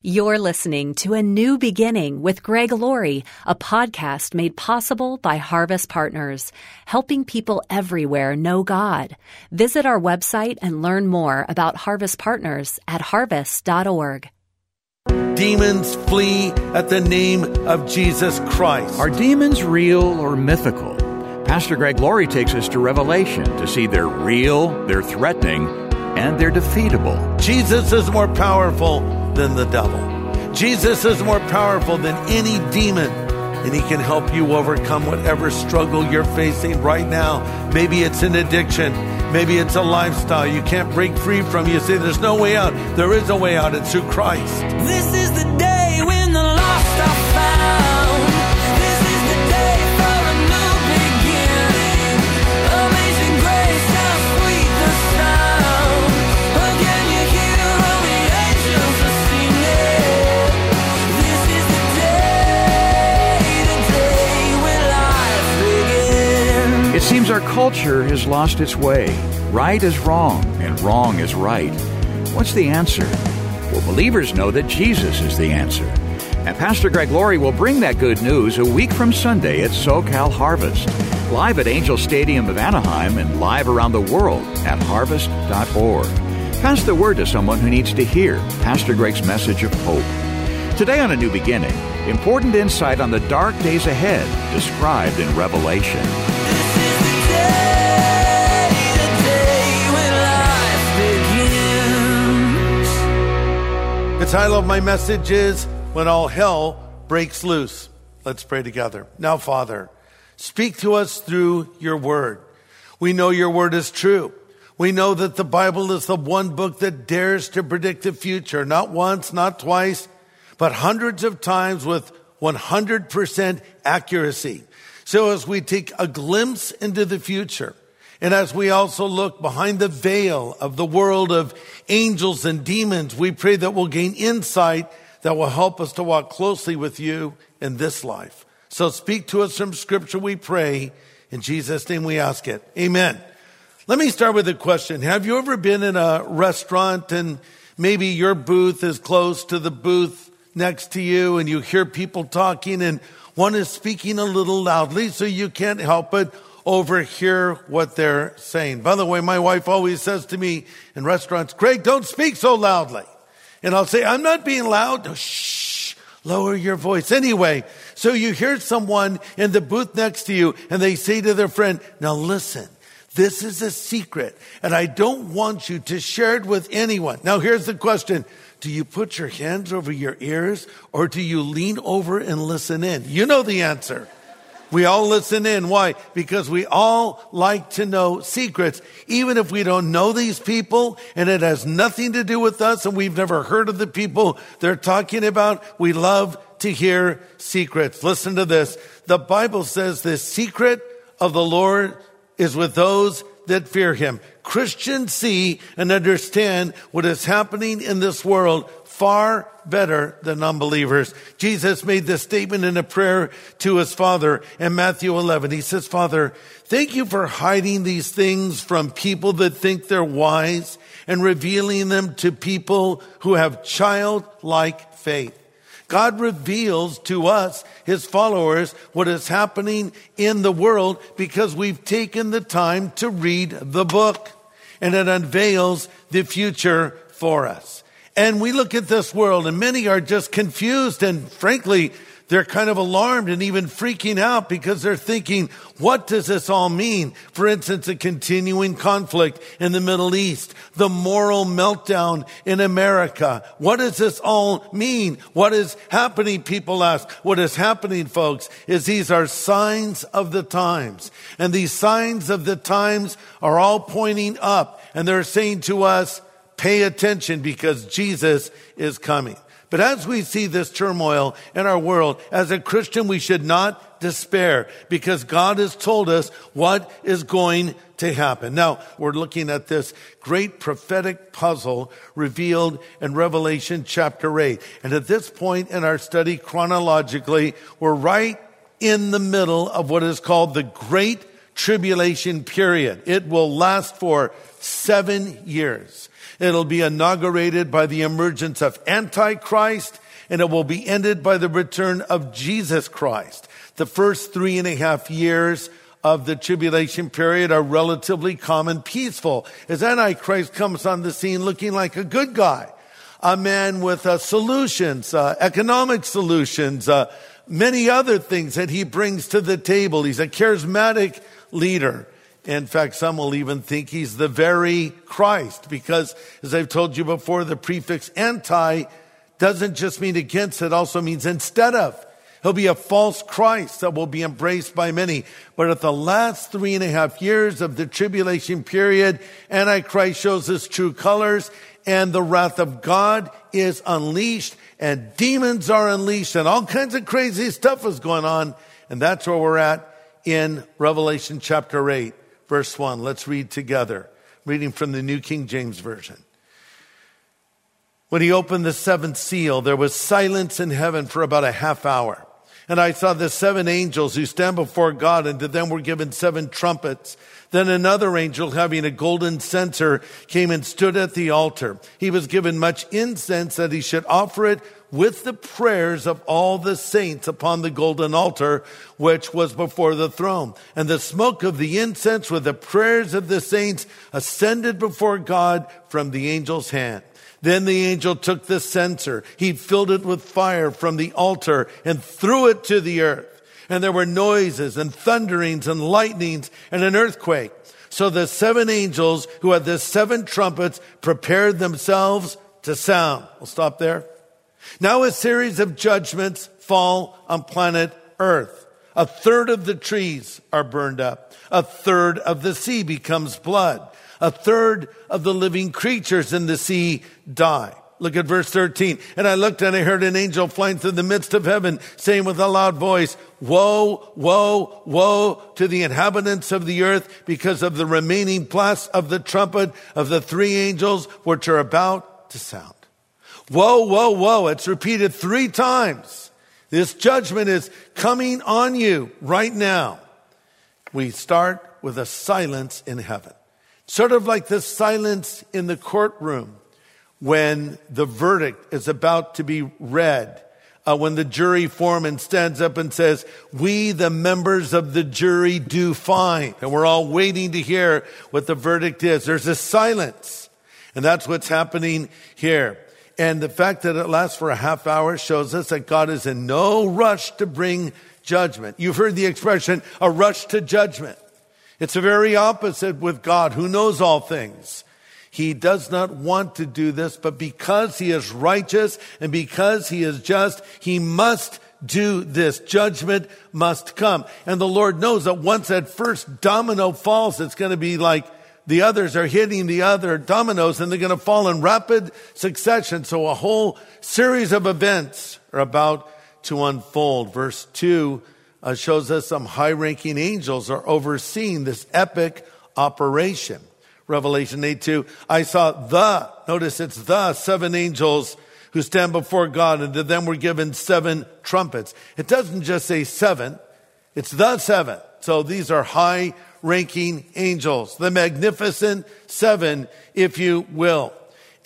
You're listening to A New Beginning with Greg Laurie, a podcast made possible by Harvest Partners, helping people everywhere know God. Visit our website and learn more about Harvest Partners at harvest.org. Demons flee at the name of Jesus Christ. Are demons real or mythical? Pastor Greg Laurie takes us to Revelation to see they're real, they're threatening, and they're defeatable. Jesus is more powerful than the devil. Jesus is more powerful than any demon, and he can help you overcome whatever struggle you're facing right now. Maybe it's an addiction. Maybe it's a lifestyle you can't break free from. You say, There's no way out. There is a way out. It's through Christ. This is the culture has lost its way. Right is wrong, and wrong is right. What's the answer? Well, believers know that Jesus is the answer. And Pastor Greg Laurie will bring that good news a week from Sunday at SoCal Harvest, live at Angel Stadium of Anaheim and live around the world at harvest.org. Pass the word to someone who needs to hear Pastor Greg's message of hope. Today on A New Beginning, important insight on the dark days ahead described in Revelation. Title of my message is When All Hell Breaks Loose. Let's pray together. Now, Father, speak to us through your word. We know your word is true. We know that the Bible is the one book that dares to predict the future, not once, not twice, but hundreds of times with 100% accuracy. So as we take a glimpse into the future, and as we also look behind the veil of the world of angels and demons, we pray that we'll gain insight that will help us to walk closely with you in this life. So speak to us from scripture, we pray. In Jesus' name we ask it. Amen. Let me start with a question. Have you ever been in a restaurant and maybe your booth is close to the booth next to you and you hear people talking and one is speaking a little loudly so you can't help but overhear what they're saying. By the way, my wife always says to me in restaurants, Greg, don't speak so loudly. And I'll say, I'm not being loud. Shh, lower your voice. Anyway, so you hear someone in the booth next to you and they say to their friend, now listen, this is a secret and I don't want you to share it with anyone. Now here's the question. Do you put your hands over your ears or do you lean over and listen in? You know the answer. We all listen in. Why? Because we all like to know secrets, even if we don't know these people and it has nothing to do with us and we've never heard of the people they're talking about. We love to hear secrets. Listen to this. The Bible says the secret of the Lord is with those that fear him. Christians see and understand what is happening in this world far better than unbelievers. Jesus made this statement in a prayer to his father in Matthew 11. He says, Father, thank you for hiding these things from people that think they're wise and revealing them to people who have childlike faith. God reveals to us, his followers, what is happening in the world because we've taken the time to read the book and it unveils the future for us. And we look at this world and many are just confused and frankly, they're kind of alarmed and even freaking out because they're thinking, what does this all mean? For instance, a continuing conflict in the Middle East, the moral meltdown in America. What does this all mean? What is happening? People ask. What is happening, folks, is these are signs of the times. And these signs of the times are all pointing up and they're saying to us, pay attention because Jesus is coming. But as we see this turmoil in our world, as a Christian, we should not despair because God has told us what is going to happen. Now, we're looking at this great prophetic puzzle revealed in Revelation chapter 8. And at this point in our study, chronologically, we're right in the middle of what is called the Great tribulation period. It will last for seven years. It'll be inaugurated by the emergence of Antichrist and it will be ended by the return of Jesus Christ. The first three and a half years of the tribulation period are relatively calm and peaceful as Antichrist comes on the scene looking like a good guy, a man with uh, solutions, uh, economic solutions, uh, many other things that he brings to the table. He's a charismatic leader. In fact, some will even think he's the very Christ because, as I've told you before, the prefix anti doesn't just mean against, it also means instead of. He'll be a false Christ that will be embraced by many. But at the last three and a half years of the tribulation period, Antichrist shows his true colors and the wrath of God is unleashed and demons are unleashed and all kinds of crazy stuff is going on. And that's where we're at in Revelation chapter 8, verse 1. Let's read together. Reading from the New King James Version. When he opened the seventh seal, there was silence in heaven for about a half hour. And I saw the seven angels who stand before God, and to them were given seven trumpets. Then another angel having a golden censer came and stood at the altar. He was given much incense that he should offer it with the prayers of all the saints upon the golden altar, which was before the throne. And the smoke of the incense with the prayers of the saints ascended before God from the angel's hand. Then the angel took the censer. He filled it with fire from the altar and threw it to the earth. And there were noises and thunderings and lightnings and an earthquake. So the seven angels who had the seven trumpets prepared themselves to sound. We'll stop there. Now a series of judgments fall on planet earth. A third of the trees are burned up. A third of the sea becomes blood a third of the living creatures in the sea die. Look at verse 13. And I looked and I heard an angel flying through the midst of heaven saying with a loud voice, woe, woe, woe to the inhabitants of the earth because of the remaining blast of the trumpet of the three angels which are about to sound. Woe, woe, woe. It's repeated three times. This judgment is coming on you right now. We start with a silence in heaven. Sort of like the silence in the courtroom when the verdict is about to be read. Uh, when the jury foreman stands up and says, we, the members of the jury, do find. And we're all waiting to hear what the verdict is. There's a silence. And that's what's happening here. And the fact that it lasts for a half hour shows us that God is in no rush to bring judgment. You've heard the expression, a rush to judgment. It's the very opposite with God who knows all things. He does not want to do this, but because he is righteous and because he is just, he must do this. Judgment must come. And the Lord knows that once that first domino falls, it's going to be like the others are hitting the other dominoes and they're going to fall in rapid succession. So a whole series of events are about to unfold. Verse two uh, shows us some high ranking angels are overseeing this epic operation. Revelation 8 2. I saw the, notice it's the seven angels who stand before God, and to them were given seven trumpets. It doesn't just say seven, it's the seven. So these are high ranking angels, the magnificent seven, if you will.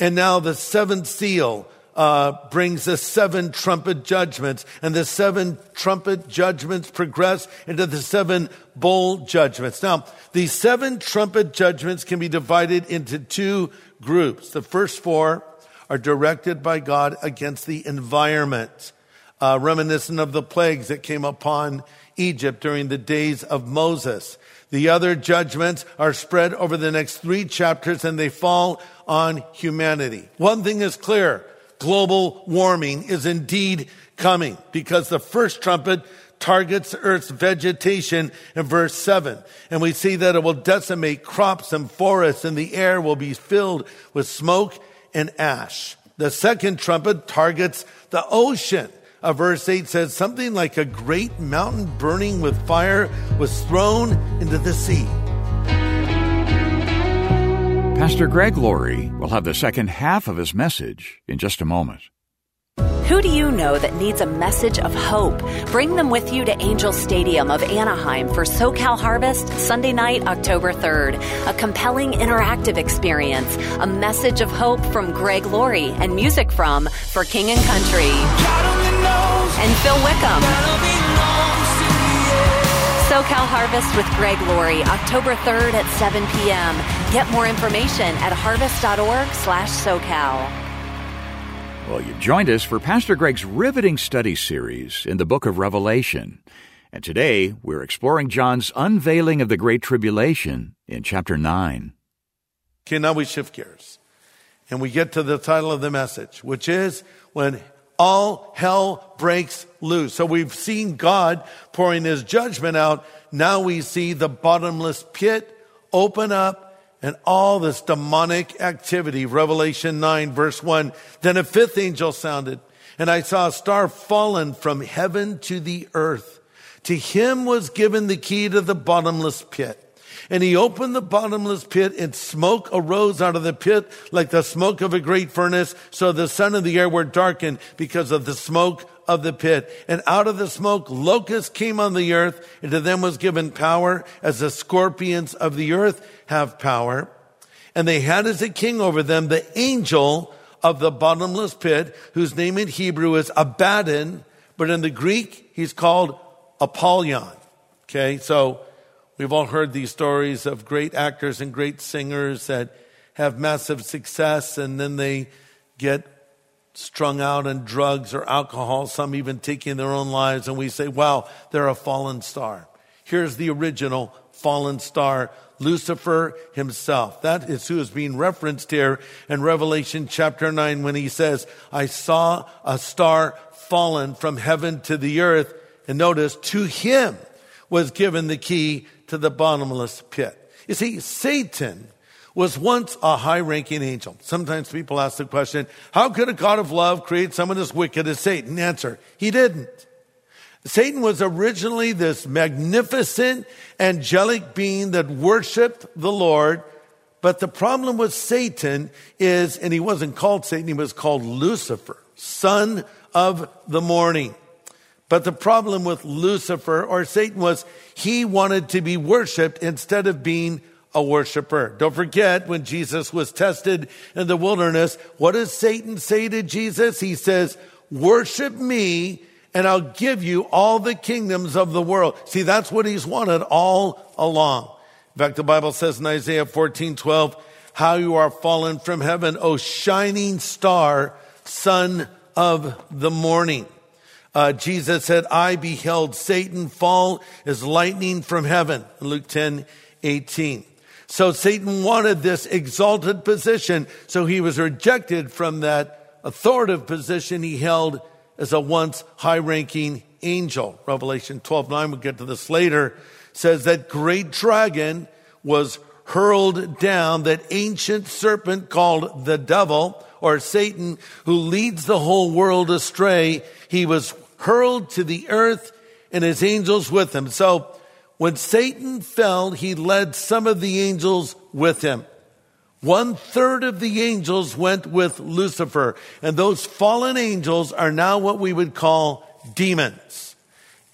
And now the seventh seal uh, brings the seven trumpet judgments, and the seven trumpet judgments progress into the seven bowl judgments. Now, these seven trumpet judgments can be divided into two groups. The first four are directed by God against the environment, uh, reminiscent of the plagues that came upon Egypt during the days of Moses. The other judgments are spread over the next three chapters and they fall on humanity. One thing is clear global warming is indeed coming because the first trumpet targets Earth's vegetation in verse 7. And we see that it will decimate crops and forests and the air will be filled with smoke and ash. The second trumpet targets the ocean. Uh, verse 8 says something like a great mountain burning with fire was thrown into the sea. Pastor Greg Laurie will have the second half of his message in just a moment. Who do you know that needs a message of hope? Bring them with you to Angel Stadium of Anaheim for SoCal Harvest Sunday night, October 3rd. A compelling interactive experience, a message of hope from Greg Laurie, and music from For King and Country. And Phil Wickham. SoCal Harvest with Greg Laurie, October 3rd at 7 p.m. Get more information at harvest.org slash SoCal. Well, you've joined us for Pastor Greg's riveting study series in the book of Revelation. And today we're exploring John's unveiling of the Great Tribulation in chapter 9. Okay, now we shift gears and we get to the title of the message, which is When All Hell Breaks Loose. So we've seen God pouring his judgment out. Now we see the bottomless pit open up and all this demonic activity. Revelation 9 verse 1. Then a fifth angel sounded and I saw a star fallen from heaven to the earth. To him was given the key to the bottomless pit. And he opened the bottomless pit and smoke arose out of the pit like the smoke of a great furnace. So the sun and the air were darkened because of the smoke of the pit. And out of the smoke, locusts came on the earth, and to them was given power as the scorpions of the earth have power. And they had as a king over them the angel of the bottomless pit, whose name in Hebrew is Abaddon, but in the Greek, he's called Apollyon. Okay, so we've all heard these stories of great actors and great singers that have massive success and then they get strung out on drugs or alcohol, some even taking their own lives, and we say, wow, they're a fallen star. Here's the original fallen star, Lucifer himself. That is who is being referenced here in Revelation chapter 9 when he says, I saw a star fallen from heaven to the earth. And notice, to him was given the key to the bottomless pit. You see, Satan was once a high ranking angel. Sometimes people ask the question, how could a God of love create someone as wicked as Satan? Answer, he didn't. Satan was originally this magnificent angelic being that worshiped the Lord. But the problem with Satan is, and he wasn't called Satan, he was called Lucifer, son of the morning. But the problem with Lucifer or Satan was he wanted to be worshiped instead of being a worshiper. Don't forget when Jesus was tested in the wilderness, what does Satan say to Jesus? He says, worship me and I'll give you all the kingdoms of the world. See, that's what he's wanted all along. In fact, the Bible says in Isaiah 14, 12, how you are fallen from heaven, O shining star, son of the morning. Uh, Jesus said, I beheld Satan fall as lightning from heaven. Luke 10, 18. So Satan wanted this exalted position, so he was rejected from that authoritative position he held as a once high ranking angel. Revelation 12 9, we'll get to this later, says that great dragon was hurled down, that ancient serpent called the devil or Satan, who leads the whole world astray. He was hurled to the earth and his angels with him. So when Satan fell, he led some of the angels with him. One third of the angels went with Lucifer, and those fallen angels are now what we would call demons.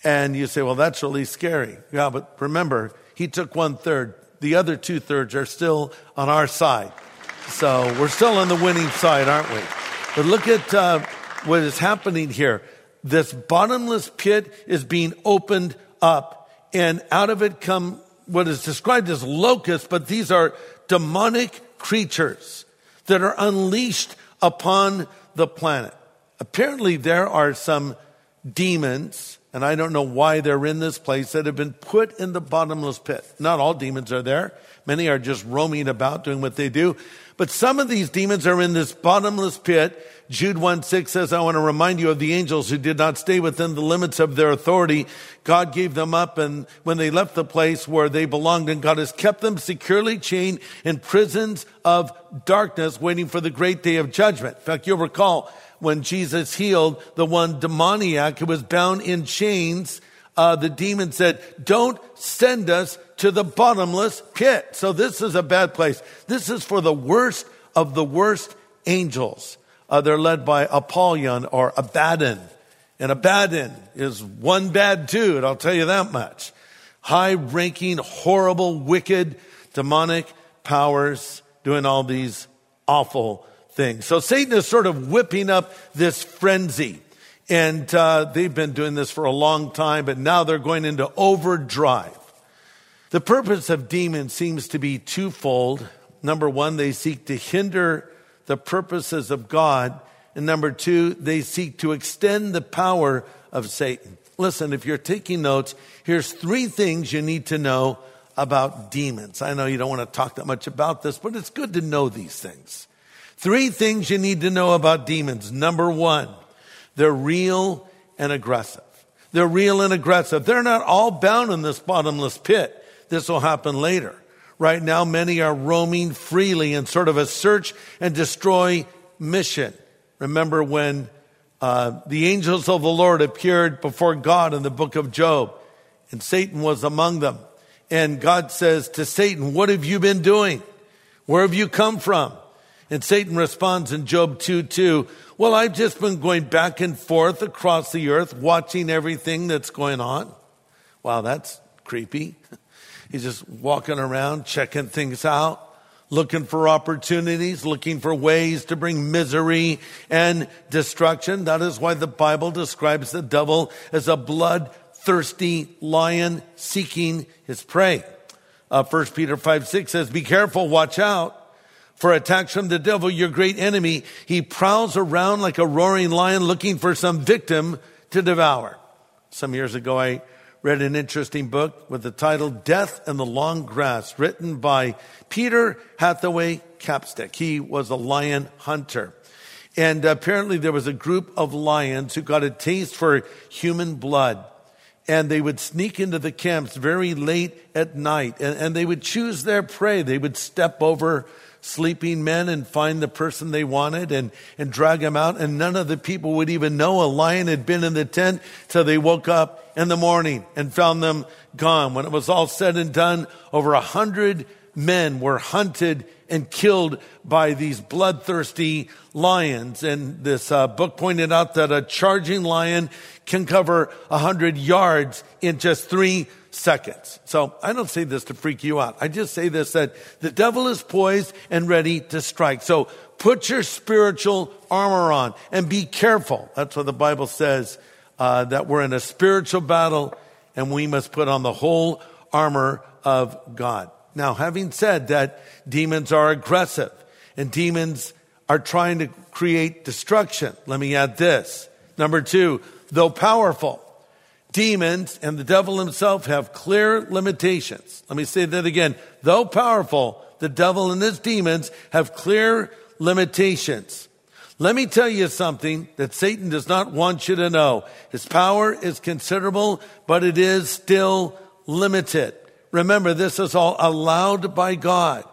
And you say, well, that's really scary. Yeah, but remember, he took one third. The other two thirds are still on our side. So we're still on the winning side, aren't we? But look at uh, what is happening here. This bottomless pit is being opened up and out of it come what is described as locusts, but these are demonic creatures that are unleashed upon the planet. Apparently, there are some demons, and I don't know why they're in this place, that have been put in the bottomless pit. Not all demons are there. Many are just roaming about doing what they do. But some of these demons are in this bottomless pit Jude 1 6 says, I want to remind you of the angels who did not stay within the limits of their authority. God gave them up and when they left the place where they belonged and God has kept them securely chained in prisons of darkness waiting for the great day of judgment. In fact, you'll recall when Jesus healed the one demoniac who was bound in chains, uh, the demon said, don't send us to the bottomless pit. So this is a bad place. This is for the worst of the worst angels Uh, they're led by Apollyon or Abaddon. And Abaddon is one bad dude, I'll tell you that much. High ranking, horrible, wicked, demonic powers doing all these awful things. So Satan is sort of whipping up this frenzy. And uh, they've been doing this for a long time, but now they're going into overdrive. The purpose of demons seems to be twofold. Number one, they seek to hinder the purposes of God. And number two, they seek to extend the power of Satan. Listen, if you're taking notes, here's three things you need to know about demons. I know you don't want to talk that much about this, but it's good to know these things. Three things you need to know about demons. Number one, they're real and aggressive. They're real and aggressive. They're not all bound in this bottomless pit. This will happen later. Right now, many are roaming freely in sort of a search and destroy mission. Remember when uh, the angels of the Lord appeared before God in the book of Job, and Satan was among them. And God says to Satan, What have you been doing? Where have you come from? And Satan responds in Job 2 2, Well, I've just been going back and forth across the earth, watching everything that's going on. Wow, that's creepy. He's just walking around, checking things out, looking for opportunities, looking for ways to bring misery and destruction. That is why the Bible describes the devil as a bloodthirsty lion seeking his prey. Uh, 1 Peter 5 6 says, Be careful, watch out for attacks from the devil, your great enemy. He prowls around like a roaring lion looking for some victim to devour. Some years ago, I read an interesting book with the title Death in the Long Grass, written by Peter Hathaway Capstick. He was a lion hunter. And apparently there was a group of lions who got a taste for human blood. And they would sneak into the camps very late at night and, and they would choose their prey. They would step over sleeping men and find the person they wanted and, and drag them out. And none of the people would even know a lion had been in the tent till they woke up in the morning and found them gone. When it was all said and done, over a hundred men were hunted and killed by these bloodthirsty lions. And this uh, book pointed out that a charging lion can cover a hundred yards in just three seconds. So I don't say this to freak you out. I just say this that the devil is poised and ready to strike. So put your spiritual armor on and be careful. That's what the Bible says, uh, that we're in a spiritual battle and we must put on the whole armor of God. Now, having said that demons are aggressive and demons are trying to create destruction, let me add this. Number two, though powerful, demons and the devil himself have clear limitations. Let me say that again. Though powerful, the devil and his demons have clear limitations. Let me tell you something that Satan does not want you to know. His power is considerable, but it is still limited. Remember, this is all allowed by God.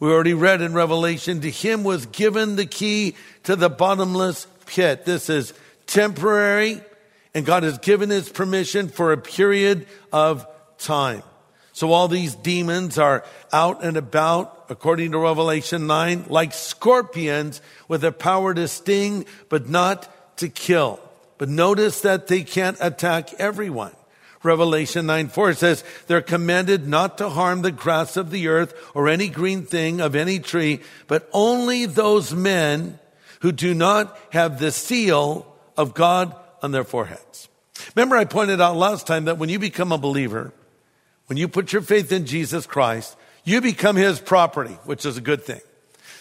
We already read in Revelation, to him was given the key to the bottomless pit. This is temporary, and God has given his permission for a period of time. So all these demons are out and about, according to Revelation 9, like scorpions with the power to sting, but not to kill. But notice that they can't attack everyone. Revelation 9 4 says, they're commanded not to harm the grass of the earth or any green thing of any tree, but only those men who do not have the seal of God on their foreheads. Remember, I pointed out last time that when you become a believer, when you put your faith in Jesus Christ, you become his property, which is a good thing.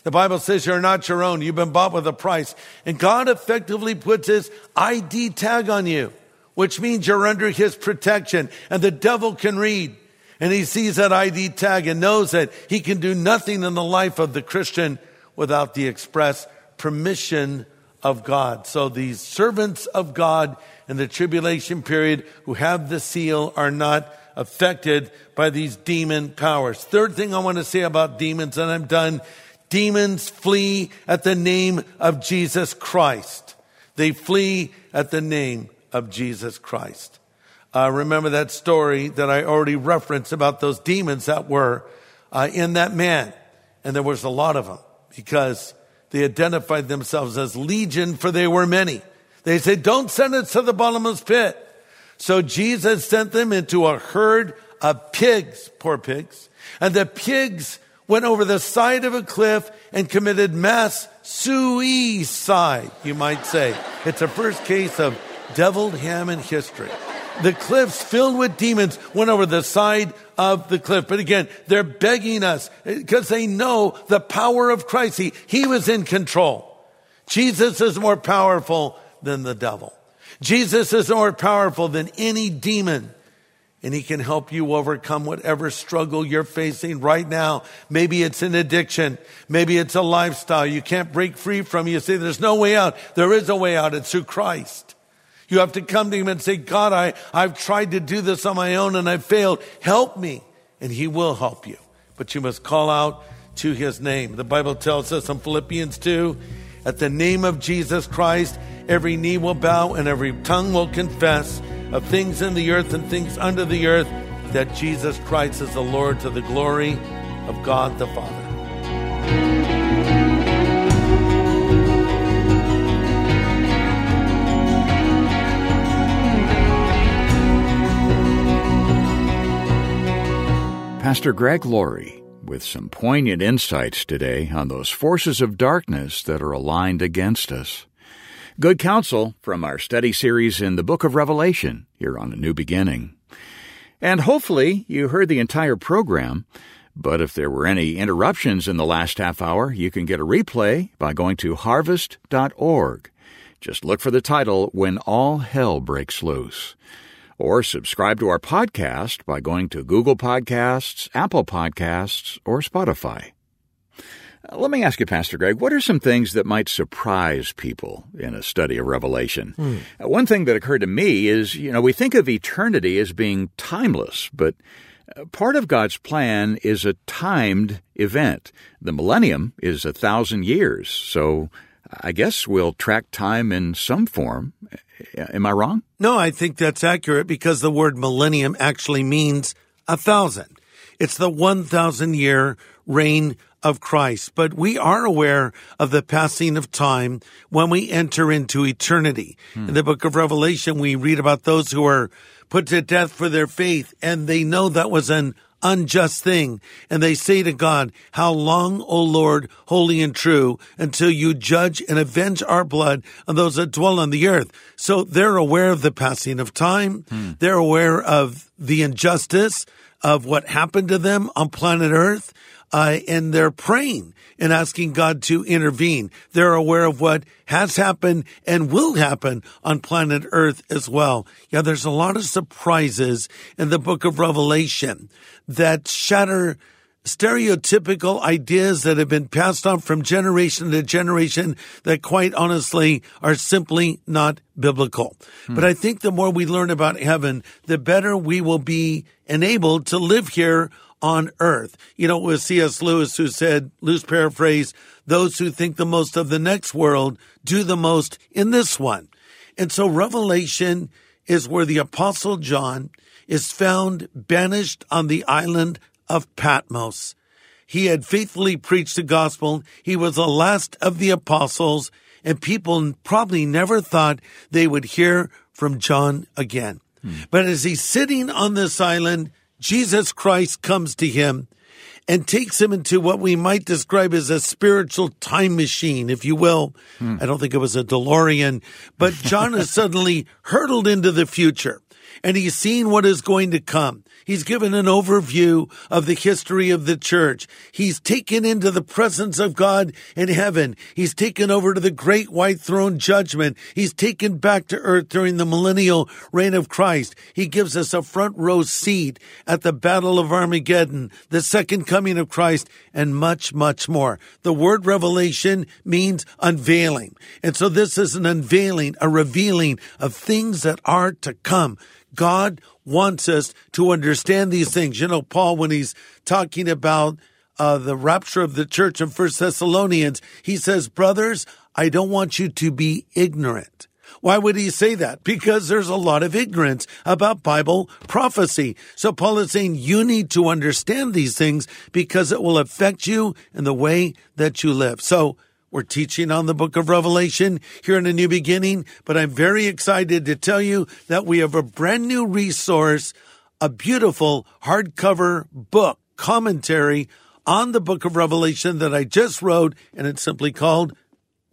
The Bible says you're not your own. You've been bought with a price. And God effectively puts his ID tag on you, which means you're under his protection. And the devil can read. And he sees that ID tag and knows that he can do nothing in the life of the Christian without the express permission of God. So these servants of God in the tribulation period who have the seal are not affected by these demon powers. Third thing I want to say about demons, and I'm done. Demons flee at the name of Jesus Christ. They flee at the name of Jesus Christ. Uh, remember that story that I already referenced about those demons that were uh, in that man. And there was a lot of them because they identified themselves as legion for they were many. They said, don't send us to the bottomless pit. So Jesus sent them into a herd of pigs, poor pigs. And the pigs went over the side of a cliff and committed mass suicide, you might say. It's the first case of deviled ham in history. The cliffs filled with demons went over the side of the cliff. But again, they're begging us eh, because they know the power of Christ. He, he was in control. Jesus is more powerful than the devil. Jesus is more powerful than any demon and he can help you overcome whatever struggle you're facing right now. Maybe it's an addiction. Maybe it's a lifestyle you can't break free from. You say there's no way out. There is a way out. It's through Christ. You have to come to him and say, God, I, I've tried to do this on my own and I've failed. Help me. And he will help you. But you must call out to his name. The Bible tells us in Philippians 2, at the name of Jesus Christ, every knee will bow and every tongue will confess of things in the earth and things under the earth that Jesus Christ is the Lord to the glory of God the Father. Pastor Greg Laurie with some poignant insights today on those forces of darkness that are aligned against us. Good counsel from our study series in the book of Revelation here on A New Beginning. And hopefully you heard the entire program, but if there were any interruptions in the last half hour, you can get a replay by going to harvest.org. Just look for the title When All Hell Breaks Loose. Or subscribe to our podcast by going to Google Podcasts, Apple Podcasts, or Spotify. Uh, Let me ask you, Pastor Greg, what are some things that might surprise people in a study of Revelation? Uh, One thing that occurred to me is, you know, we think of eternity as being timeless, but uh, part of God's plan is a timed event. The millennium is a thousand years, so I guess we'll track time in some form. Am I wrong? No, I think that's accurate because the word millennium actually means a thousand. It's the 1,000 year reign of Christ. But we are aware of the passing of time when we enter into eternity. Hmm. In the book of Revelation, we read about those who are put to death for their faith and they know that was an unjust thing. And they say to God, how long, O Lord, holy and true, until you judge and avenge our blood on those that dwell on the earth. So they're aware of the passing of time. They're aware of the injustice of what happened to them on planet earth. Uh, and they're praying and asking God to intervene. They're aware of what has happened and will happen on planet Earth as well. Yeah, there's a lot of surprises in the book of Revelation that shatter stereotypical ideas that have been passed on from generation to generation that quite honestly are simply not biblical. Hmm. But I think the more we learn about heaven, the better we will be enabled to live here on earth. You know, it was C.S. Lewis who said, loose paraphrase, those who think the most of the next world do the most in this one. And so Revelation is where the apostle John is found banished on the island of Patmos. He had faithfully preached the gospel. He was the last of the apostles and people probably never thought they would hear from John again. Hmm. But as he's sitting on this island, Jesus Christ comes to him and takes him into what we might describe as a spiritual time machine, if you will. Hmm. I don't think it was a DeLorean, but John is suddenly hurtled into the future and he's seen what is going to come. He's given an overview of the history of the church. He's taken into the presence of God in heaven. He's taken over to the great white throne judgment. He's taken back to earth during the millennial reign of Christ. He gives us a front row seat at the battle of Armageddon, the second coming of Christ, and much, much more. The word revelation means unveiling. And so this is an unveiling, a revealing of things that are to come. God wants us to understand these things. You know, Paul, when he's talking about uh, the rapture of the church in First Thessalonians, he says, brothers, I don't want you to be ignorant. Why would he say that? Because there's a lot of ignorance about Bible prophecy. So Paul is saying you need to understand these things because it will affect you in the way that you live. So We're teaching on the book of Revelation here in a new beginning, but I'm very excited to tell you that we have a brand new resource, a beautiful hardcover book commentary on the book of Revelation that I just wrote, and it's simply called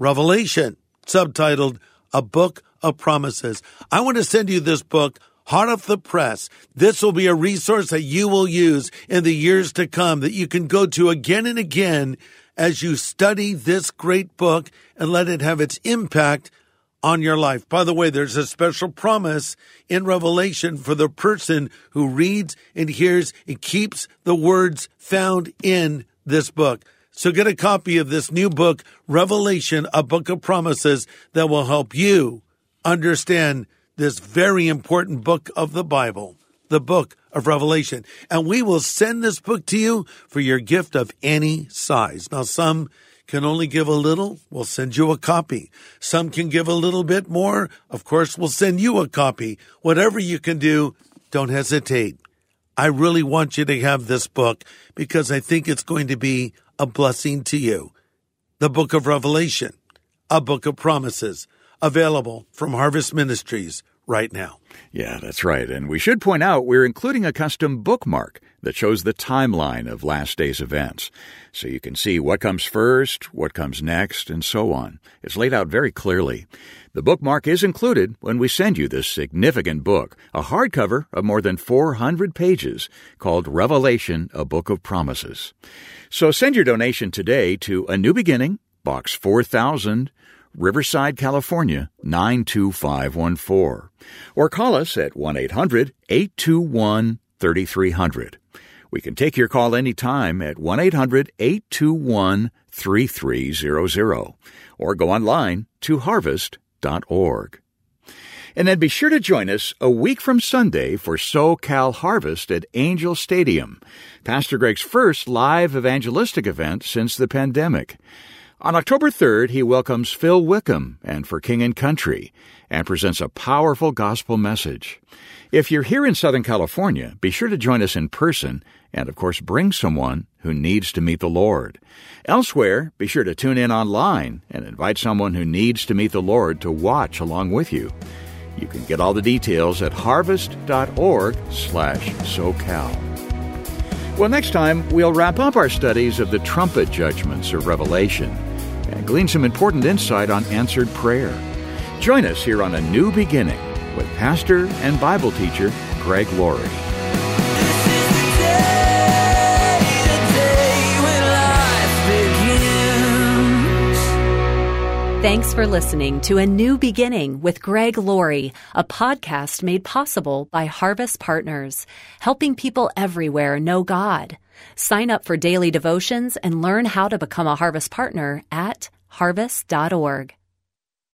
Revelation, subtitled A Book of Promises. I want to send you this book hot off the press. This will be a resource that you will use in the years to come that you can go to again and again as you study this great book and let it have its impact on your life. By the way, there's a special promise in Revelation for the person who reads and hears and keeps the words found in this book. So get a copy of this new book, Revelation, a book of promises that will help you understand this very important book of the Bible, the book of Revelation. And we will send this book to you for your gift of any size. Now, some can only give a little. We'll send you a copy. Some can give a little bit more. Of course, we'll send you a copy. Whatever you can do, don't hesitate. I really want you to have this book because I think it's going to be a blessing to you. The book of Revelation, a book of promises, available from Harvest Ministries right now. Yeah, that's right. And we should point out we're including a custom bookmark that shows the timeline of last day's events. So you can see what comes first, what comes next, and so on. It's laid out very clearly. The bookmark is included when we send you this significant book, a hardcover of more than 400 pages called Revelation, a Book of Promises. So send your donation today to A New Beginning, Box 4000, Riverside, California 92514. Or call us at 1 800 821 3300. We can take your call anytime at 1 800 821 3300. Or go online to harvest.org. And then be sure to join us a week from Sunday for SoCal Harvest at Angel Stadium, Pastor Greg's first live evangelistic event since the pandemic. On October 3rd, he welcomes Phil Wickham and For King and Country and presents a powerful gospel message. If you're here in Southern California, be sure to join us in person and, of course, bring someone who needs to meet the Lord. Elsewhere, be sure to tune in online and invite someone who needs to meet the Lord to watch along with you. You can get all the details at harvest.org slash SoCal. Well, next time, we'll wrap up our studies of the trumpet judgments of Revelation and glean some important insight on answered prayer. Join us here on A New Beginning with pastor and Bible teacher Greg Laurie. This is the day, the day when life begins. Thanks for listening to A New Beginning with Greg Laurie, a podcast made possible by Harvest Partners, helping people everywhere know God. Sign up for daily devotions and learn how to become a Harvest Partner at harvest.org.